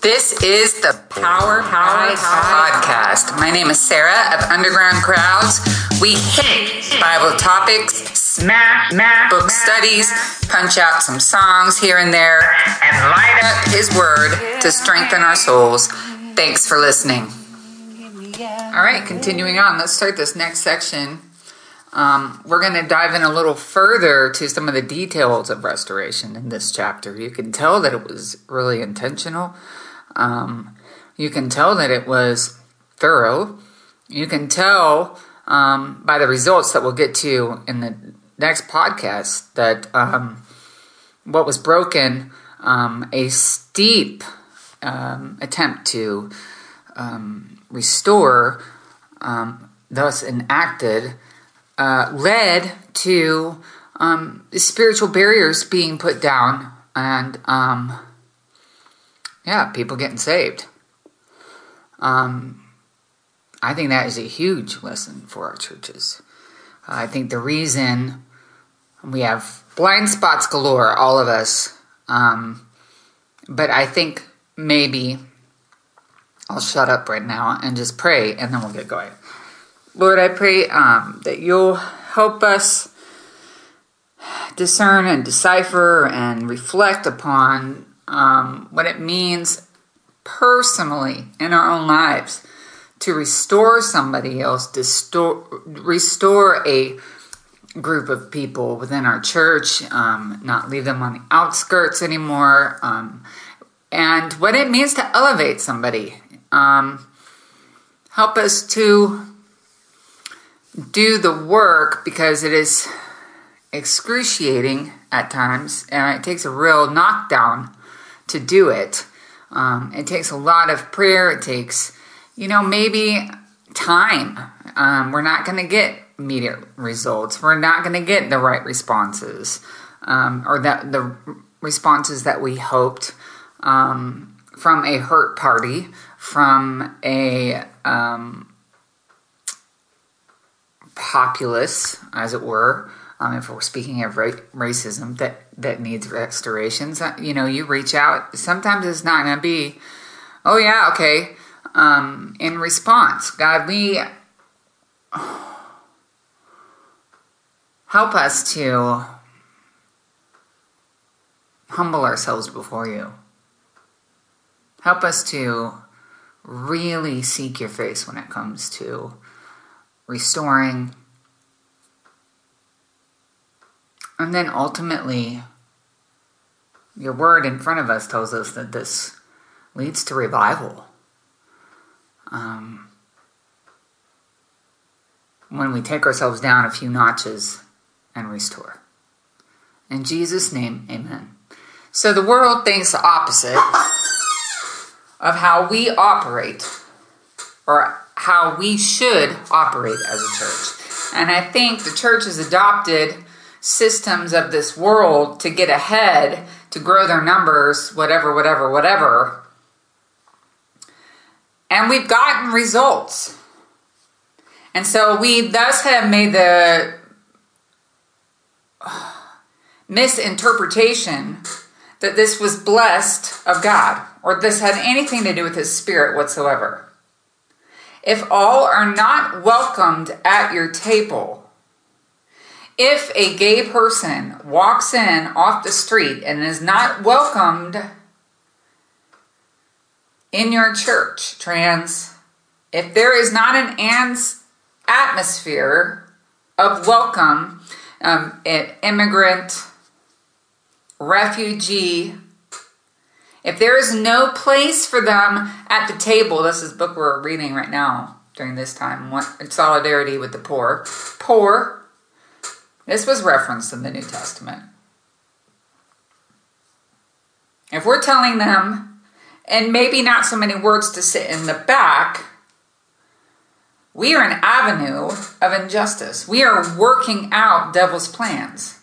This is the Power Power Podcast. My name is Sarah of Underground Crowds. We hit Bible topics, smash, book studies, punch out some songs here and there, and light up His Word to strengthen our souls. Thanks for listening. All right, continuing on, let's start this next section. Um, we're going to dive in a little further to some of the details of restoration in this chapter. You can tell that it was really intentional. Um, you can tell that it was thorough. You can tell um, by the results that we'll get to in the next podcast that um, what was broken, um, a steep um, attempt to um, restore, thus enacted, uh, led to spiritual barriers being put down and yeah, people getting saved. Um, I think that is a huge lesson for our churches. I think the reason we have blind spots galore, all of us, um, but I think maybe I'll shut up right now and just pray, and then we'll get going. Lord, I pray um, that you'll help us discern and decipher and reflect upon um, what it means personally in our own lives to restore somebody else, to store, restore a group of people within our church, um, not leave them on the outskirts anymore, um, and what it means to elevate somebody. Um, help us to do the work because it is excruciating at times and it takes a real knockdown to do it. Um, it takes a lot of prayer. It takes, you know, maybe time. Um, we're not going to get immediate results. We're not going to get the right responses um, or the responses that we hoped um, from a hurt party, from a um, populace, as it were um, if we're speaking of ra- racism that that needs restorations, uh, you know, you reach out. Sometimes it's not going to be, oh yeah, okay. Um, in response, God, we help us to humble ourselves before you. Help us to really seek your face when it comes to restoring And then ultimately, your word in front of us tells us that this leads to revival. Um, when we take ourselves down a few notches and restore. In Jesus' name, amen. So the world thinks the opposite of how we operate or how we should operate as a church. And I think the church has adopted systems of this world to get ahead, to grow their numbers, whatever, whatever, whatever. And we've gotten results. And so we thus have made the misinterpretation that this was blessed of God or this had anything to do with His Spirit whatsoever. If all are not welcomed at your table, if a gay person walks in off the street and is not welcomed in your church, trans, if there is not an ans atmosphere of welcome, um, immigrant, refugee, if there is no place for them at the table, this is book we're reading right now during this time, solidarity with the poor, poor, this was referenced in the New Testament. If we're telling them, and maybe not so many words to sit in the back, we are an avenue of injustice. We are working out devil's plans.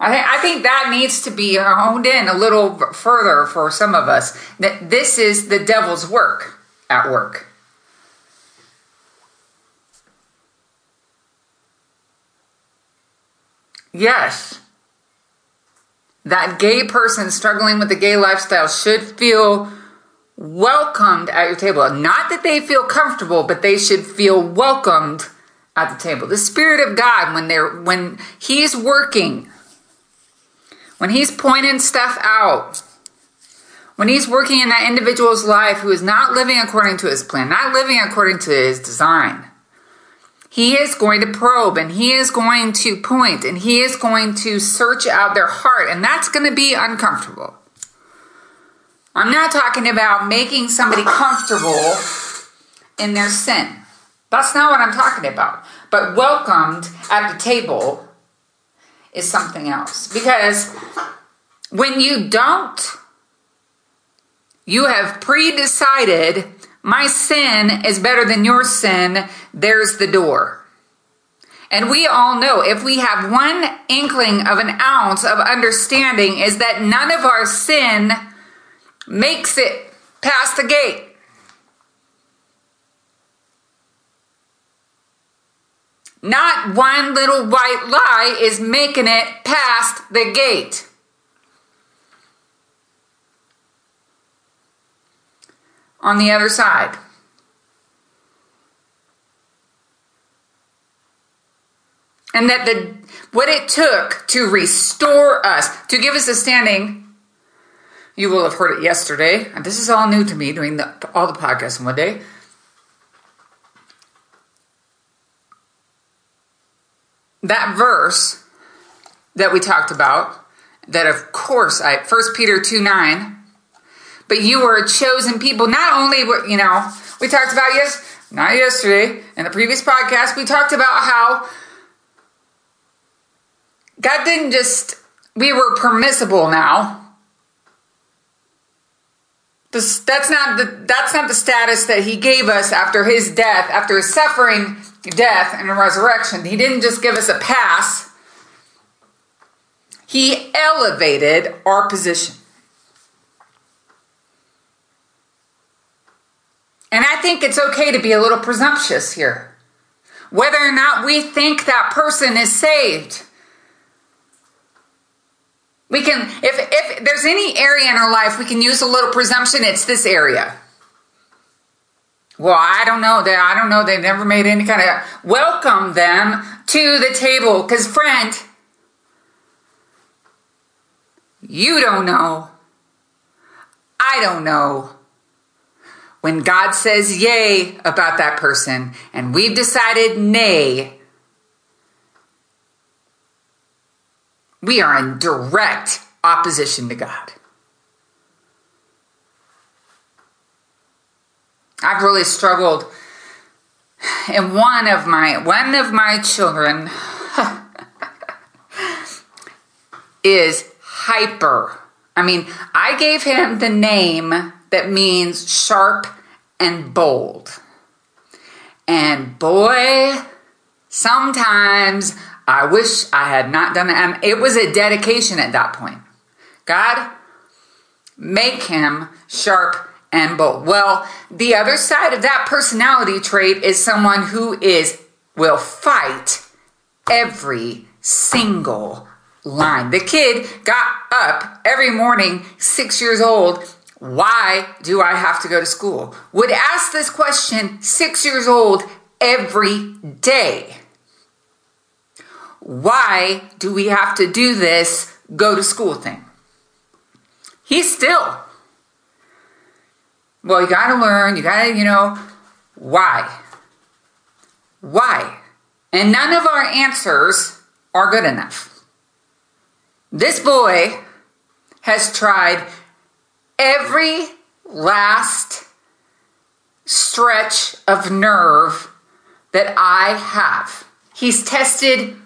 I, th- I think that needs to be honed in a little further for some of us that this is the devil's work at work. Yes. that gay person struggling with the gay lifestyle should feel welcomed at your table. Not that they feel comfortable, but they should feel welcomed at the table. The Spirit of God, when they're when He's working, when He's pointing stuff out, when He's working in that individual's life who is not living according to His plan, not living according to His design, He is going to probe and He is going to point and He is going to search out their heart, and that's going to be uncomfortable. I'm not talking about making somebody comfortable in their sin. That's not what I'm talking about. But welcomed at the table is something else. Because when you don't, you have pre decided my sin is better than your sin, there's the door. And we all know if we have one inkling of an ounce of understanding, is that none of our sin makes it past the gate. Not one little white lie is making it past the gate. On the other side. And that the what it took to restore us, to give us a standing, you will have heard it yesterday. And this is all new to me doing the, all the podcasts in one day. that verse that we talked about, that of course I First Peter 2 9, but you were a chosen people. Not only were, you know, we talked about yes, not yesterday, in the previous podcast, we talked about how God didn't just we were permissible now. This, that's not the that's not the status that he gave us after his death, after his suffering death and resurrection. He didn't just give us a pass, He elevated our position. And I think it's okay to be a little presumptuous here. Whether or not we think that person is saved. We can, if, if there's any area in our life we can use a little presumption, it's this area. Well, I don't know. They, I don't know. They never made any kind of welcome them to the table. Because, friend, you don't know. I don't know. When God says yay about that person and we've decided nay, we are in direct opposition to God. I've really struggled. And one of my one of my children is hyper. I mean, I gave him the name that means sharp and bold. And boy, sometimes I wish I had not done it. Um, it was a dedication at that point. God, make him sharp and bold. Well, the other side of that personality trait is someone who is will fight every single line. The kid got up every morning, 6 years old, why do I have to go to school? Would ask this question 6 years old every day. Why do we have to do this go to school thing? He's still well, you got to learn, you got to, you know, why? Why? And none of our answers are good enough. This boy has tried every last stretch of nerve that I have. He's tested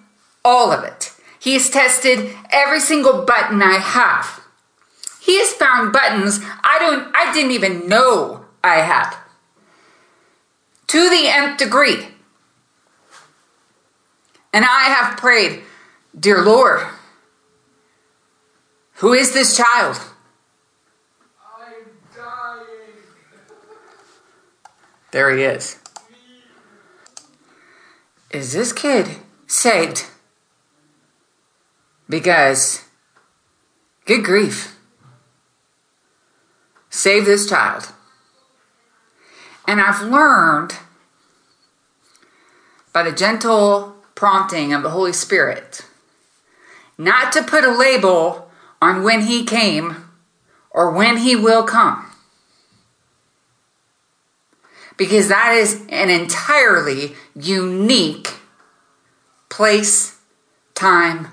all of it. He's tested every single button I have. He has found buttons I don't I didn't even know I had. To the nth degree. And I have prayed, Dear Lord, who is this child? I'm dying. There he is. Is this kid saved? Because Good grief. Save this child. And I've learned by the gentle prompting of the Holy Spirit not to put a label on when he came or when he will come. Because that is an entirely unique place, time,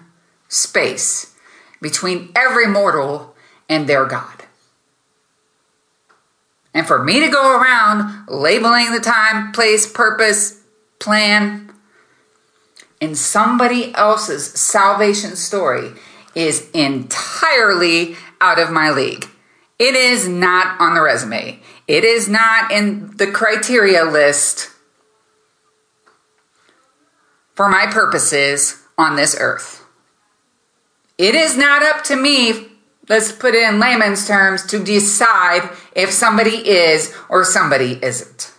space between every mortal and their God. And for me to go around labeling the time, place, purpose, plan in somebody else's salvation story is entirely out of my league. It is not on the resume. It is not in the criteria list for my purposes on this earth. It is not up to me, let's put it in layman's terms, to decide if somebody is or somebody isn't.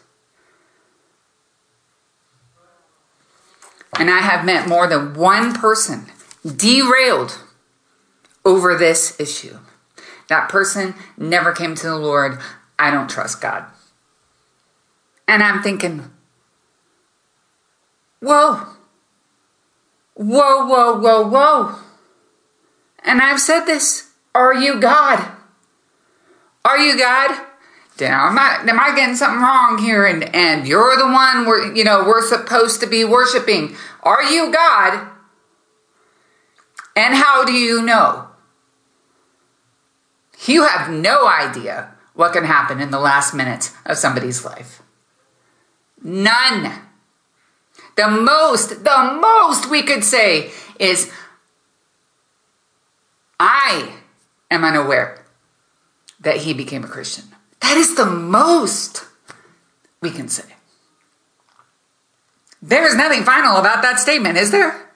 And I have met more than one person derailed over this issue. That person never came to the Lord. I don't trust God. And I'm thinking, whoa, whoa, whoa, whoa, whoa. And I've said this Are you God? Are you God? Now, am I, am I getting something wrong here? And, and you're the one we're, you know, we're supposed to be worshiping. Are you God? And how do you know? You have no idea what can happen in the last minutes of somebody's life. None. The most, the most we could say is, I am unaware that he became a Christian. That is the most we can say. There is nothing final about that statement, is there?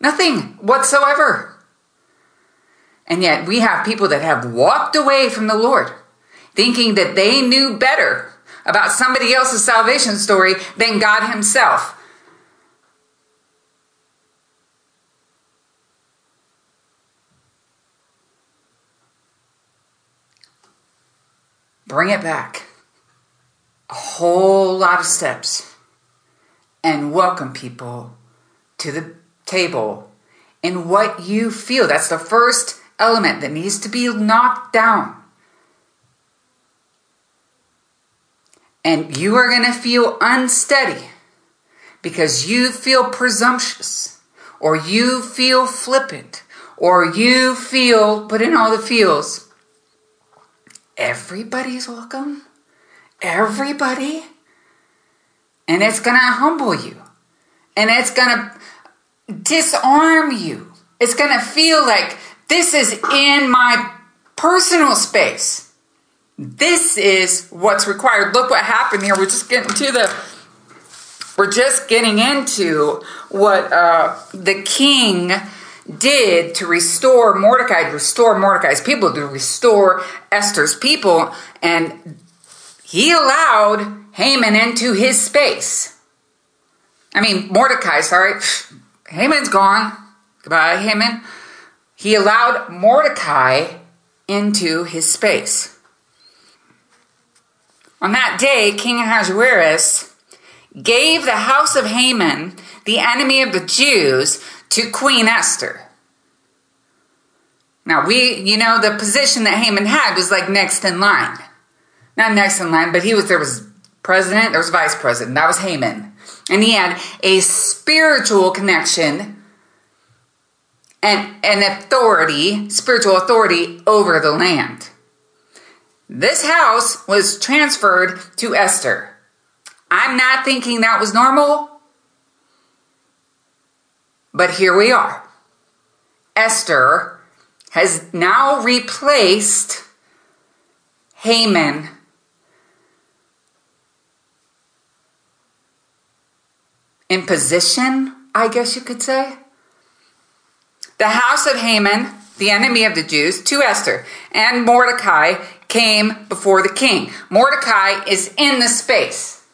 Nothing whatsoever. And yet we have people that have walked away from the Lord thinking that they knew better about somebody else's salvation story than God Himself. Bring it back a whole lot of steps and welcome people to the table in what you feel. That's the first element that needs to be knocked down. And you are going to feel unsteady because you feel presumptuous or you feel flippant or you feel, put in all the feels. Everybody's welcome. Everybody. And it's going to humble you. And it's going to disarm you. It's going to feel like this is in my personal space. This is what's required. Look what happened here. We're just getting to the we're just getting into what uh, the king did to restore Mordecai, to restore Mordecai's people, to restore Esther's people, and he allowed Haman into his space. I mean, Mordecai, sorry, Haman's gone. Goodbye, Haman he allowed Mordecai into his space. On that day, King Ahasuerus gave the house of Haman, the enemy of the Jews, to Queen Esther. Now, we, you know, the position that Haman had was like next in line. Not next in line, but he was, there was president, there was vice president. That was Haman. And he had a spiritual connection and an authority, spiritual authority over the land. This house was transferred to Esther. I'm not thinking that was normal, but here we are. Esther has now replaced Haman in position, I guess you could say the house of Haman, the enemy of the Jews, to Esther, and Mordecai came before the king. Mordecai is in the space.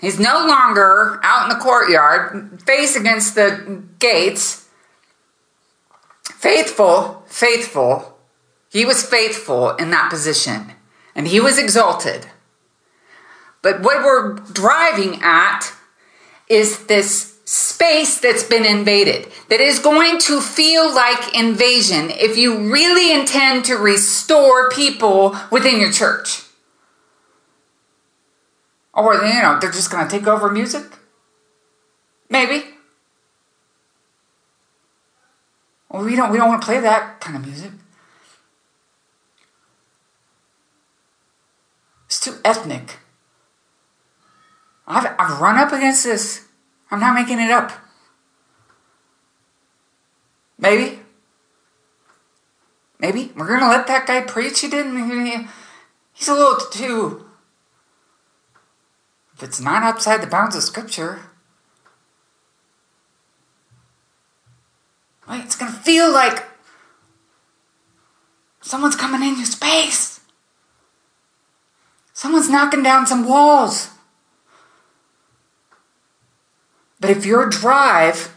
He's no longer out in the courtyard, face against the gates, Faithful, faithful. He was faithful in that position and he was exalted. But what we're driving at is this space that's been invaded that is going to feel like invasion if you really intend to restore people within your church. Or, you know, they're just going to take over music? Maybe. Well, we don't we don't want to play that kind of music. It's too ethnic. I've I've run up against this. I'm not making it up. Maybe. Maybe we're gonna let that guy preach. He didn't. He's a little too. If it's not outside the bounds of Scripture, Right? It's going to feel like someone's coming in your space. Someone's knocking down some walls. But if your drive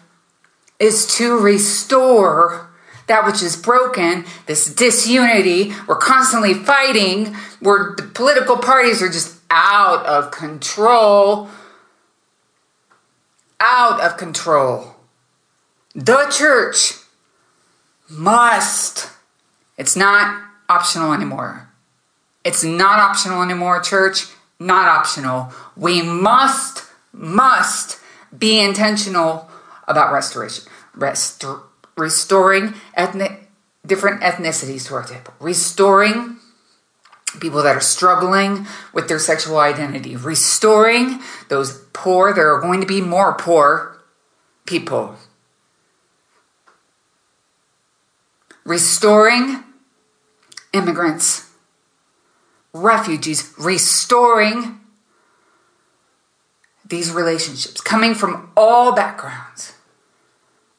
is to restore that which is broken, this disunity, we're constantly fighting, where the political parties are just out of control. Out of control. The church must. It's not optional anymore. It's not optional anymore, church. Not optional. We must, must be intentional about restoration. Restor- restoring ethnic, different ethnicities to our table. Restoring people that are struggling with their sexual identity. Restoring those poor. There are going to be more poor people restoring immigrants, refugees, restoring these relationships coming from all backgrounds,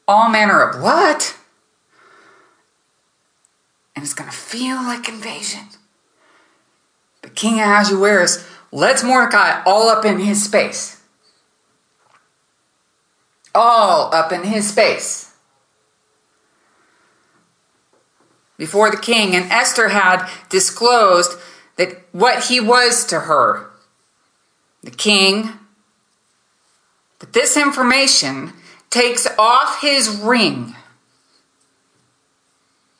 all manner of what? And it's going to feel like invasion. But King Ahasuerus lets Mordecai all up in his space. All up in his space. before the king, and Esther had disclosed that what he was to her. The king, but this information takes off his ring,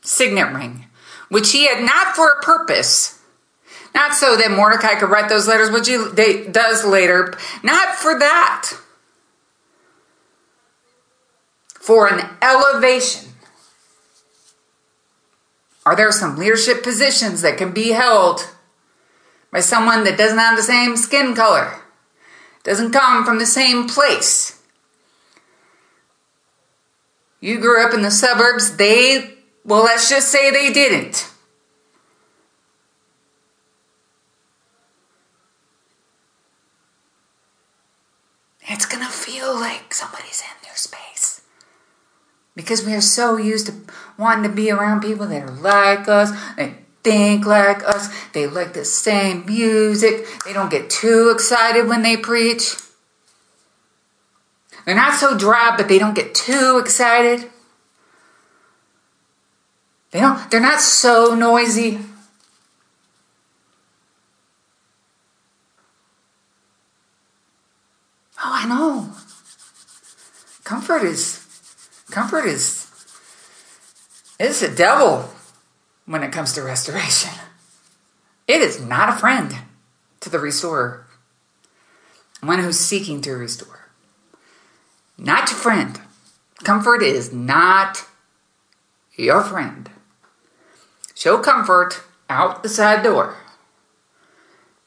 signet ring, which he had not for a purpose. Not so that Mordecai could write those letters, which he does later. Not for that. For an elevation are there some leadership positions that can be held by someone that doesn't have the same skin color, doesn't come from the same place? You grew up in the suburbs, they, well, let's just say they didn't. It's gonna feel like somebody's in their space because we are so used to wanting to be around people that are like us, they think like us, they like the same music, they don't get too excited when they preach. They're not so drab, but they don't get too excited. They don't, they're not so noisy. Oh, I know. Comfort is Comfort is it's a devil when it comes to restoration. It is not a friend to the restorer, one who's seeking to restore. Not your friend. Comfort is not your friend. Show comfort out the side door.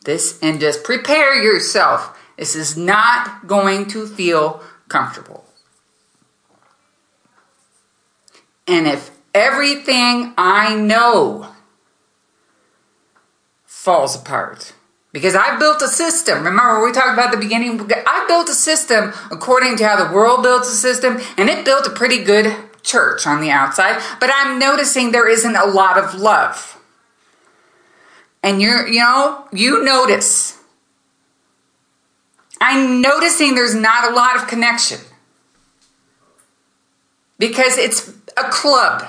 This and just prepare yourself. This is not going to feel comfortable. And if everything I know falls apart, because I built a system. Remember, we talked about the beginning. I built a system according to how the world built a system, and it built a pretty good church on the outside. But I'm noticing there isn't a lot of love. And you're, you know, you notice. I'm noticing there's not a lot of connection because it's a club.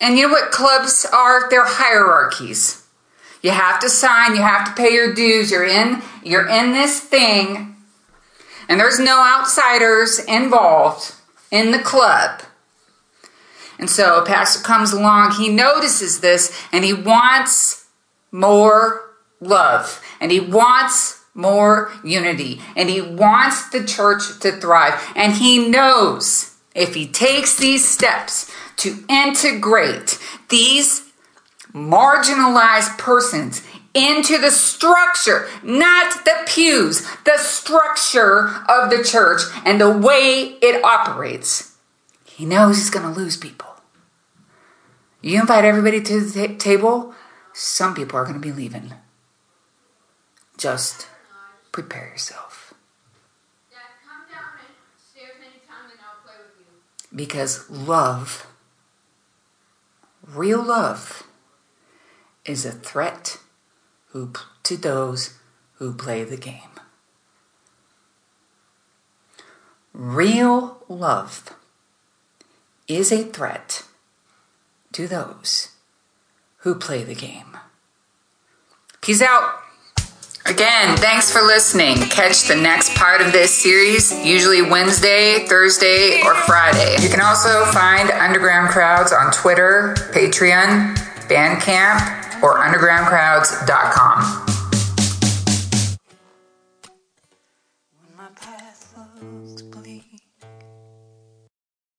And you know what clubs are? They're hierarchies. You have to sign, you have to pay your dues. You're in you're in this thing and there's no outsiders involved in the club. And so a pastor comes along, he notices this and he wants more love and he wants more unity and he wants the church to thrive and he knows if he takes these steps to integrate these marginalized persons into the structure, not the pews, the structure of the church and the way it operates. He knows he's going to lose people. You invite everybody to the t- table, some people are going to be leaving. Just prepare yourself. Because love, real love, is a threat who, to those who play the game. Real love is a threat to those who play the game. Peace out. Again, thanks for listening. Catch the next part of this series, usually Wednesday, Thursday, or Friday. You can also find Underground Crowds on Twitter, Patreon, Bandcamp, or undergroundcrowds.com.